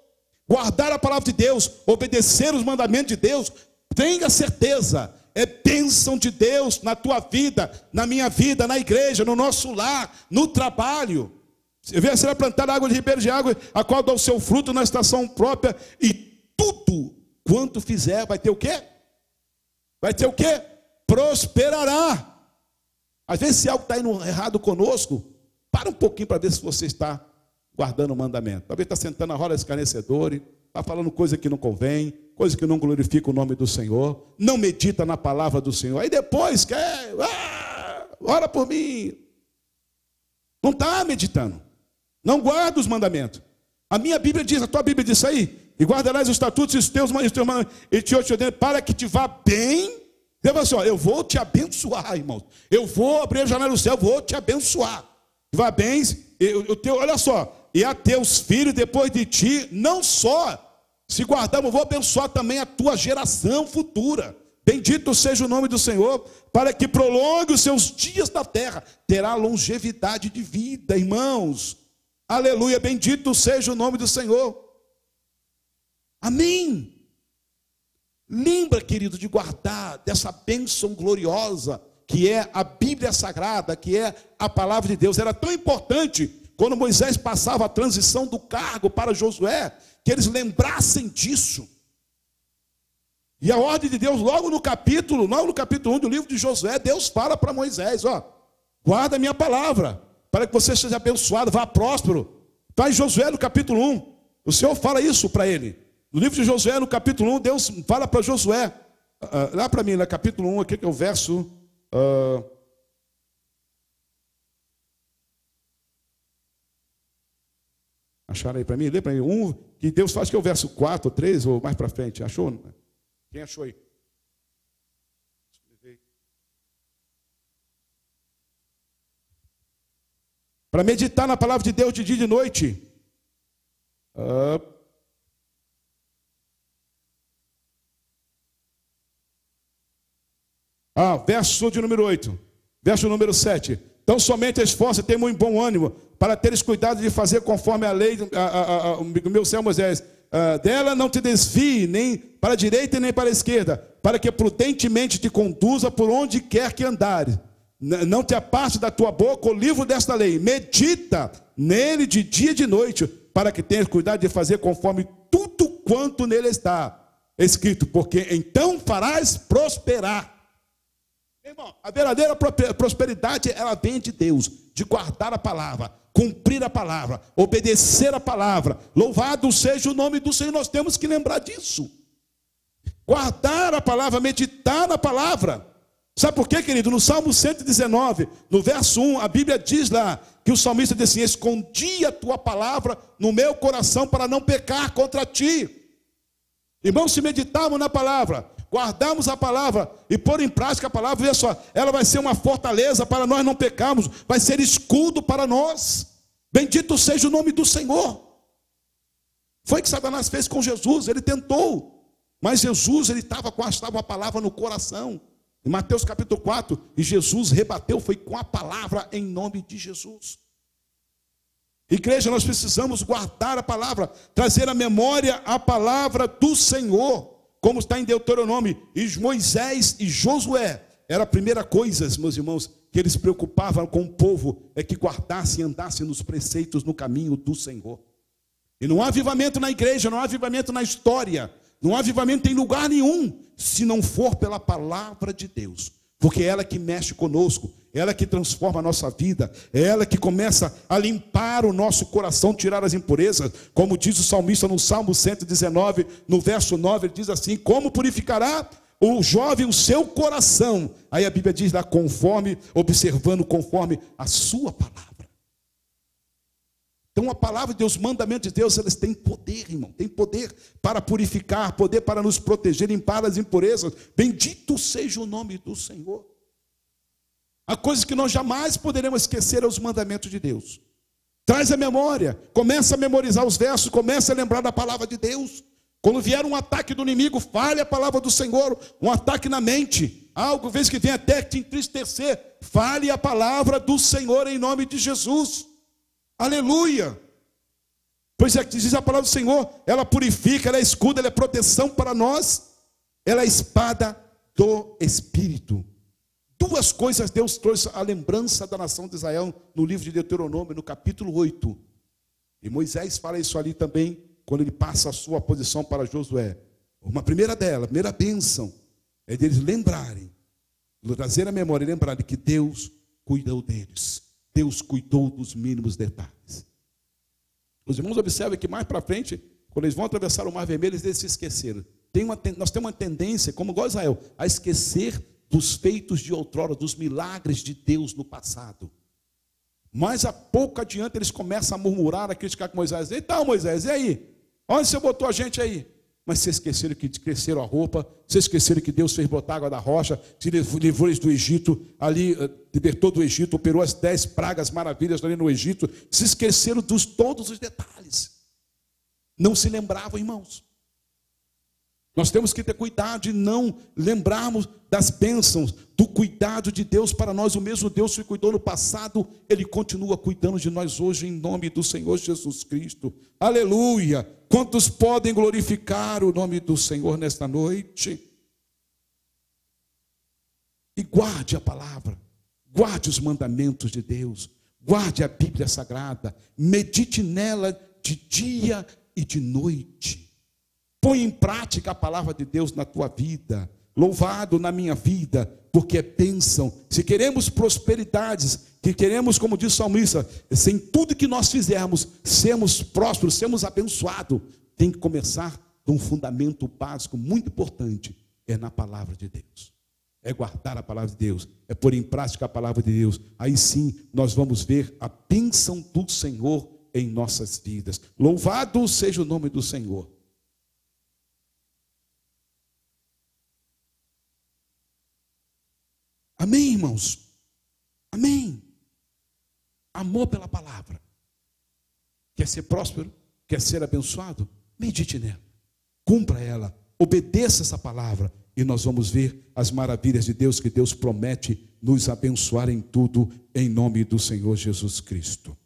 guardar a palavra de Deus, obedecer os mandamentos de Deus, tenha certeza, é bênção de Deus na tua vida, na minha vida, na igreja, no nosso lar, no trabalho. Você será plantar água de ribeiro de água, a qual dá o seu fruto na estação própria, e tudo quanto fizer vai ter o quê? Vai ter o quê? Prosperará. Às vezes, se algo está indo errado conosco, para um pouquinho para ver se você está guardando o mandamento. Talvez está sentando na roda escarnecedora, está falando coisa que não convém, coisa que não glorifica o nome do Senhor, não medita na palavra do Senhor. Aí depois quer, ah, ora por mim. Não está meditando. Não guarda os mandamentos. A minha Bíblia diz, a tua Bíblia diz aí, e guardarás os estatutos e os teus, os teus e te para que te vá bem. Deus assim, ó, eu vou te abençoar, irmãos. Eu vou abrir a janela do céu, vou te abençoar. Vá bem, eu, eu teu, olha só, e a teus filhos depois de ti, não só se guardarmos, vou abençoar também a tua geração futura. Bendito seja o nome do Senhor, para que prolongue os seus dias na terra, terá longevidade de vida, irmãos. Aleluia, bendito seja o nome do Senhor. Amém. Lembra, querido, de guardar dessa bênção gloriosa que é a Bíblia Sagrada, que é a palavra de Deus. Era tão importante quando Moisés passava a transição do cargo para Josué, que eles lembrassem disso. E a ordem de Deus, logo no capítulo, logo no capítulo 1 do livro de Josué, Deus fala para Moisés: ó, guarda a minha palavra, para que você seja abençoado, vá próspero. Está em Josué no capítulo 1. O Senhor fala isso para ele. No livro de Josué, no capítulo 1, Deus fala para Josué. Uh, lá para mim, no capítulo 1, aqui que é o verso. Uh, Acharam aí para mim? Lê para mim. Um, que Deus faz que é o verso 4, 3 ou mais para frente. Achou? Quem achou aí? Para meditar na palavra de Deus de dia e de noite. Uh, Ah, verso de número 8. Verso número 7. Então somente esforça tem muito bom ânimo para teres cuidado de fazer conforme a lei do meu céu Moisés. Uh, dela não te desvie nem para a direita nem para a esquerda, para que prudentemente te conduza por onde quer que andares. Não te aparte da tua boca o livro desta lei. Medita nele de dia e de noite, para que tenhas cuidado de fazer conforme tudo quanto nele está escrito, porque então farás prosperar. Irmão, a verdadeira prosperidade ela vem de Deus, de guardar a palavra, cumprir a palavra, obedecer a palavra. Louvado seja o nome do Senhor, nós temos que lembrar disso. Guardar a palavra, meditar na palavra. Sabe por quê, querido? No Salmo 119, no verso 1, a Bíblia diz lá que o salmista diz assim: Escondi a tua palavra no meu coração para não pecar contra ti. Irmãos, se meditarmos na palavra, guardarmos a palavra e pôr em prática a palavra, veja só, ela vai ser uma fortaleza para nós não pecarmos, vai ser escudo para nós. Bendito seja o nome do Senhor. Foi o que Satanás fez com Jesus, ele tentou, mas Jesus ele estava com estava a palavra no coração. Em Mateus capítulo 4, e Jesus rebateu, foi com a palavra em nome de Jesus. Igreja, nós precisamos guardar a palavra, trazer à memória a palavra do Senhor como está em Deuteronômio, e Moisés e Josué, era a primeira coisa, meus irmãos, que eles preocupavam com o povo, é que guardasse e andasse nos preceitos, no caminho do Senhor. E não há avivamento na igreja, não há avivamento na história, não há avivamento em lugar nenhum, se não for pela palavra de Deus, porque é ela que mexe conosco, ela que transforma a nossa vida, é ela que começa a limpar o nosso coração, tirar as impurezas, como diz o salmista no Salmo 119, no verso 9, ele diz assim: Como purificará o jovem o seu coração? Aí a Bíblia diz lá, conforme, observando conforme a sua palavra. Então a palavra de Deus, os mandamentos de Deus, eles têm poder, irmão, tem poder para purificar, poder para nos proteger, limpar as impurezas. Bendito seja o nome do Senhor. A coisa que nós jamais poderemos esquecer é os mandamentos de Deus. Traz a memória, começa a memorizar os versos, começa a lembrar da palavra de Deus. Quando vier um ataque do inimigo, fale a palavra do Senhor, um ataque na mente, algo vez que vem até te entristecer, fale a palavra do Senhor em nome de Jesus. Aleluia. Pois é diz a palavra do Senhor, ela purifica, ela é ela é proteção para nós, ela é espada do Espírito. Duas coisas Deus trouxe a lembrança da nação de Israel no livro de Deuteronômio, no capítulo 8. E Moisés fala isso ali também, quando ele passa a sua posição para Josué. Uma primeira dela, a primeira bênção, é deles lembrarem, trazer a memória e lembrarem que Deus cuidou deles. Deus cuidou dos mínimos detalhes. Os irmãos observam que mais para frente, quando eles vão atravessar o Mar Vermelho, eles se esqueceram. Tem uma, nós temos uma tendência, como igual Israel, a esquecer dos feitos de outrora, dos milagres de Deus no passado. Mas a pouco adiante eles começam a murmurar, a criticar com Moisés. Então, Moisés, e aí? Onde você botou a gente aí? Mas vocês esqueceram que cresceram a roupa, vocês esqueceram que Deus fez brotar água da rocha, se livrou do Egito, ali eh, libertou do Egito, operou as dez pragas maravilhas ali no Egito. Se esqueceram dos todos os detalhes. Não se lembravam, irmãos. Nós temos que ter cuidado de não lembrarmos das bênçãos, do cuidado de Deus para nós. O mesmo Deus que cuidou no passado, Ele continua cuidando de nós hoje, em nome do Senhor Jesus Cristo. Aleluia! Quantos podem glorificar o nome do Senhor nesta noite? E guarde a palavra, guarde os mandamentos de Deus, guarde a Bíblia Sagrada, medite nela de dia e de noite. Põe em prática a palavra de Deus na tua vida. Louvado na minha vida, porque é bênção. Se queremos prosperidades, que queremos, como diz o salmista, sem tudo que nós fizermos, sermos prósperos, sermos abençoados, tem que começar de um fundamento básico muito importante, é na palavra de Deus. É guardar a palavra de Deus, é pôr em prática a palavra de Deus. Aí sim nós vamos ver a bênção do Senhor em nossas vidas. Louvado seja o nome do Senhor. Amém, irmãos? Amém. Amor pela palavra. Quer ser próspero? Quer ser abençoado? Medite nela. Cumpra ela. Obedeça essa palavra. E nós vamos ver as maravilhas de Deus que Deus promete nos abençoar em tudo, em nome do Senhor Jesus Cristo.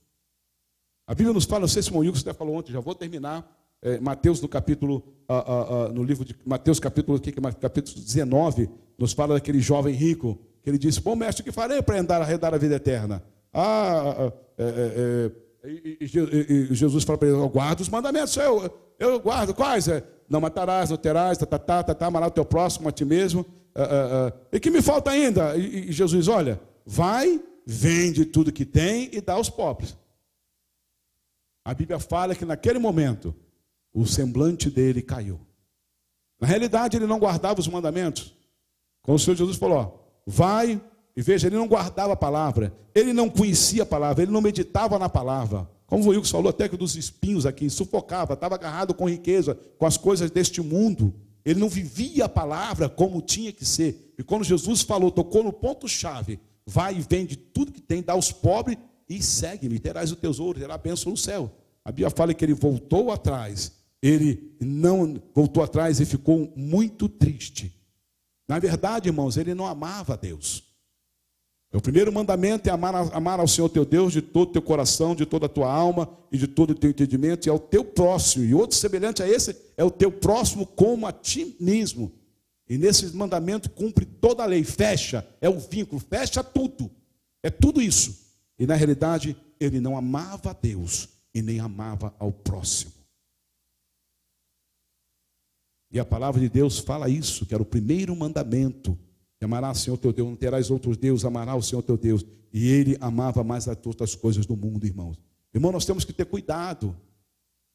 A Bíblia nos fala, não sei se o Wilson falou ontem, já vou terminar. É, Mateus no capítulo, ah, ah, ah, no livro de Mateus, capítulo, capítulo 19, nos fala daquele jovem rico que ele disse: Bom, mestre, o que farei para andar arredar a vida eterna? Ah, é, é, é, e, Jesus fala para ele: Eu guardo os mandamentos, eu, eu guardo. Quais? É, não matarás, não terás, tá, tá, tá, tá, tá amarás o teu próximo a ti mesmo. Ah, ah, ah. E que me falta ainda? E, Jesus, olha, vai, vende tudo que tem e dá aos pobres. A Bíblia fala que naquele momento o semblante dele caiu. Na realidade, ele não guardava os mandamentos. Como o Senhor Jesus falou: vai e veja, ele não guardava a palavra, ele não conhecia a palavra, ele não meditava na palavra. Como o Wilkes falou, até que dos espinhos aqui, sufocava, estava agarrado com riqueza, com as coisas deste mundo. Ele não vivia a palavra como tinha que ser. E quando Jesus falou, tocou no ponto-chave: vai e vende tudo que tem, dá aos pobres e segue-me, terás o tesouro, terá a bênção no céu. A Bíblia fala que ele voltou atrás, ele não voltou atrás e ficou muito triste. Na verdade, irmãos, ele não amava a Deus. O primeiro mandamento é amar, amar ao Senhor teu Deus de todo o teu coração, de toda a tua alma e de todo o teu entendimento, e ao teu próximo. E outro semelhante a esse é o teu próximo como a ti mesmo. E nesse mandamento cumpre toda a lei, fecha, é o vínculo, fecha tudo. É tudo isso. E na realidade, ele não amava a Deus e nem amava ao próximo. E a palavra de Deus fala isso, que era o primeiro mandamento. Amarás o Senhor teu Deus, não terás outros deuses, amarás o Senhor teu Deus. E ele amava mais as outras coisas do mundo, irmãos. Irmão, nós temos que ter cuidado.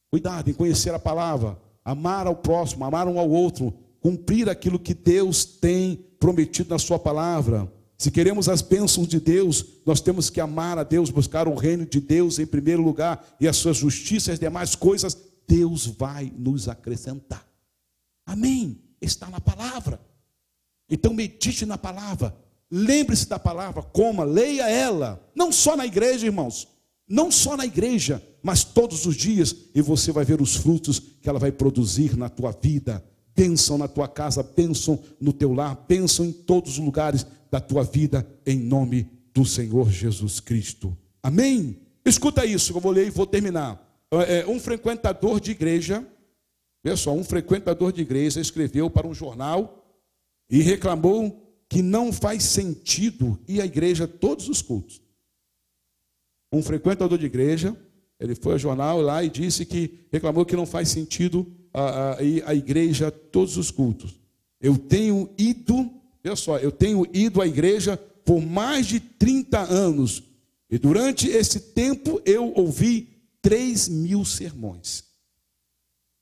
Cuidado em conhecer a palavra, amar ao próximo, amar um ao outro, cumprir aquilo que Deus tem prometido na sua palavra. Se queremos as bênçãos de Deus, nós temos que amar a Deus, buscar o reino de Deus em primeiro lugar e a sua justiça e as demais coisas, Deus vai nos acrescentar. Amém. Está na palavra. Então medite na palavra. Lembre-se da palavra, coma, leia ela. Não só na igreja, irmãos. Não só na igreja, mas todos os dias. E você vai ver os frutos que ela vai produzir na tua vida. Bênção na tua casa, bênção no teu lar, bênção em todos os lugares da tua vida, em nome do Senhor Jesus Cristo. Amém? Escuta isso, eu vou ler e vou terminar. É, um frequentador de igreja Só, um frequentador de igreja escreveu para um jornal e reclamou que não faz sentido ir à igreja todos os cultos. Um frequentador de igreja, ele foi ao jornal lá e disse que reclamou que não faz sentido a, a, ir à igreja todos os cultos. Eu tenho ido, só, eu tenho ido à igreja por mais de 30 anos. E durante esse tempo eu ouvi 3 mil sermões.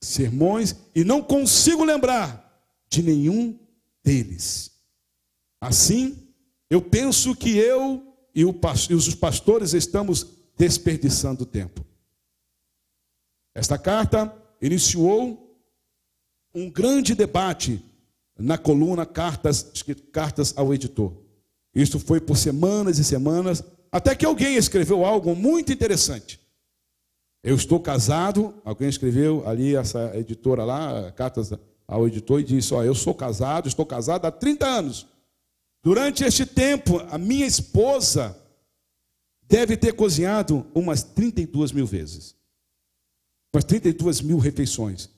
Sermões, e não consigo lembrar de nenhum deles. Assim, eu penso que eu e, os pastores estamos desperdiçando tempo. Esta carta iniciou um grande debate na coluna Cartas, Cartas ao Editor. Isso foi por semanas e semanas, até que alguém escreveu algo muito interessante. Eu estou casado, alguém escreveu ali, essa editora lá, Cartas ao Editor, e disse: Ó, eu sou casado, estou casado há 30 anos. Durante este tempo, a minha esposa deve ter cozinhado umas 32 mil vezes. Umas 32 mil refeições.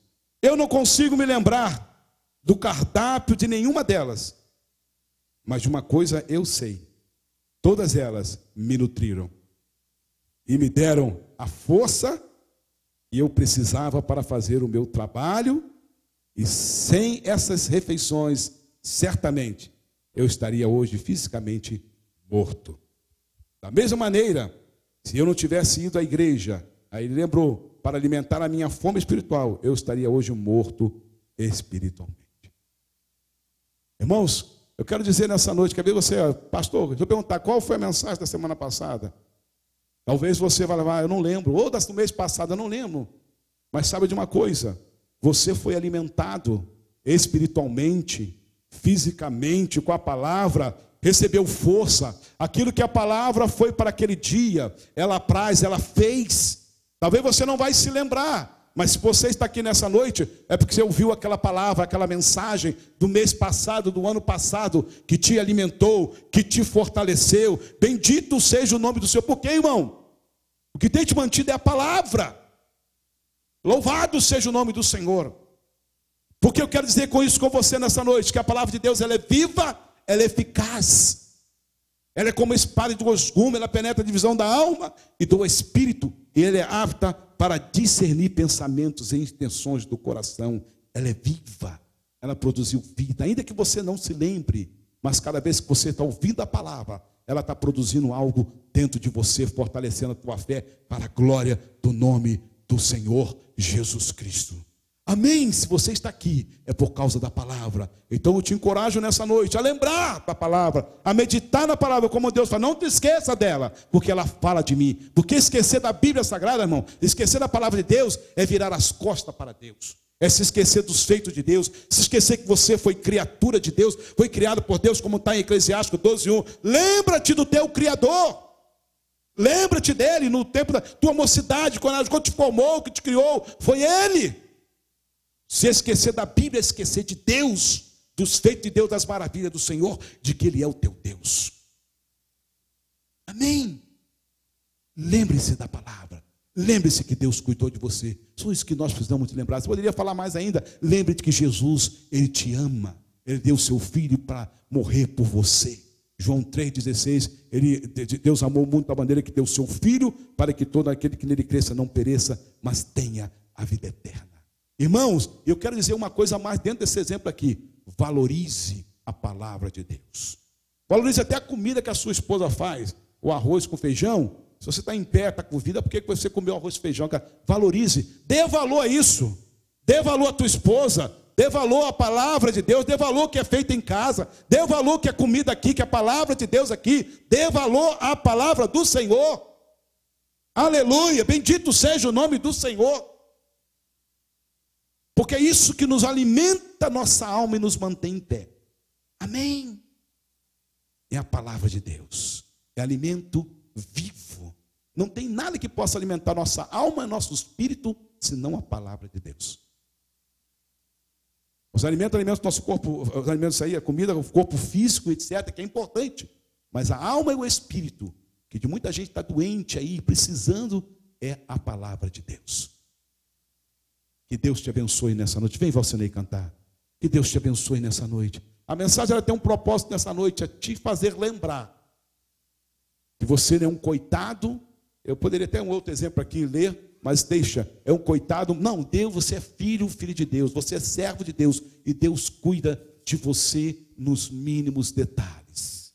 Eu não consigo me lembrar do cardápio de nenhuma delas. Mas de uma coisa eu sei: todas elas me nutriram e me deram a força que eu precisava para fazer o meu trabalho, e sem essas refeições, certamente eu estaria hoje fisicamente morto. Da mesma maneira, se eu não tivesse ido à igreja, aí ele lembrou, para alimentar a minha fome espiritual, eu estaria hoje morto espiritualmente. Irmãos, eu quero dizer nessa noite, quer ver você, pastor, deixa eu perguntar, qual foi a mensagem da semana passada? Talvez você vá levar, eu não lembro, ou do mês passado, eu não lembro. Mas sabe de uma coisa? Você foi alimentado espiritualmente, fisicamente, com a palavra, recebeu força. Aquilo que a palavra foi para aquele dia, ela apraz, ela fez. Talvez você não vai se lembrar, mas se você está aqui nessa noite, é porque você ouviu aquela palavra, aquela mensagem do mês passado, do ano passado, que te alimentou, que te fortaleceu. Bendito seja o nome do Senhor. Por quê, irmão? Que tem te mantido é a palavra. Louvado seja o nome do Senhor. Porque eu quero dizer com isso com você nessa noite, que a palavra de Deus ela é viva, ela é eficaz. Ela é como espada de dois gumes, ela penetra a divisão da alma e do espírito, e ela é apta para discernir pensamentos e intenções do coração. Ela é viva, ela produziu vida, ainda que você não se lembre, mas cada vez que você está ouvindo a palavra, ela está produzindo algo dentro de você, fortalecendo a tua fé para a glória do nome do Senhor Jesus Cristo. Amém? Se você está aqui, é por causa da palavra. Então eu te encorajo nessa noite a lembrar da palavra, a meditar na palavra, como Deus fala. Não te esqueça dela, porque ela fala de mim. Porque esquecer da Bíblia Sagrada, irmão, esquecer da palavra de Deus é virar as costas para Deus. É se esquecer dos feitos de Deus, se esquecer que você foi criatura de Deus, foi criado por Deus, como está em Eclesiástico 12:1. Lembra-te do teu Criador. Lembra-te dele no tempo da tua mocidade, quando te formou, que te criou, foi ele. Se esquecer da Bíblia, esquecer de Deus, dos feitos de Deus, das maravilhas do Senhor, de que Ele é o teu Deus. Amém. Lembre-se da palavra. Lembre-se que Deus cuidou de você. Só isso que nós precisamos lembrar. Você poderia falar mais ainda. Lembre-te que Jesus, Ele te ama. Ele deu seu filho para morrer por você. João 3,16, ele, Deus amou o mundo da maneira que deu seu filho para que todo aquele que nele cresça não pereça, mas tenha a vida eterna. Irmãos, eu quero dizer uma coisa mais dentro desse exemplo aqui. Valorize a palavra de Deus. Valorize até a comida que a sua esposa faz. O arroz com feijão. Se você está em pé, está com vida, por que você comeu arroz com feijão? Valorize. Dê valor a isso. Dê valor à tua esposa. Dê valor à palavra de Deus. Dê valor que é feito em casa. Dê valor que é comida aqui, que é a palavra de Deus aqui. Dê valor à palavra do Senhor. Aleluia. Bendito seja o nome do Senhor. Porque é isso que nos alimenta nossa alma e nos mantém em pé. Amém. É a palavra de Deus. É alimento vivo. Não tem nada que possa alimentar nossa alma e nosso espírito senão a palavra de Deus. Os alimentos alimentam nosso corpo, os alimentos aí, a comida, o corpo físico, etc., que é importante. Mas a alma e o espírito, que de muita gente está doente aí, precisando, é a palavra de Deus. Que Deus te abençoe nessa noite. Vem, Valcinei, cantar. Que Deus te abençoe nessa noite. A mensagem ela tem um propósito nessa noite, é te fazer lembrar que você não é um coitado. Eu poderia ter um outro exemplo aqui ler, mas deixa, é um coitado. Não, Deus, você é filho, filho de Deus, você é servo de Deus e Deus cuida de você nos mínimos detalhes.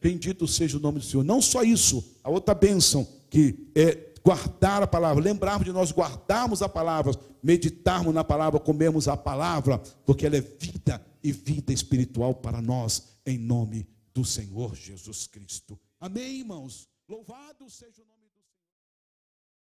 Bendito seja o nome do Senhor. Não só isso, a outra bênção que é guardar a palavra, lembrarmos de nós guardarmos a palavra, meditarmos na palavra, comermos a palavra, porque ela é vida e vida espiritual para nós, em nome do Senhor Jesus Cristo. Amém, irmãos? Louvado seja o nome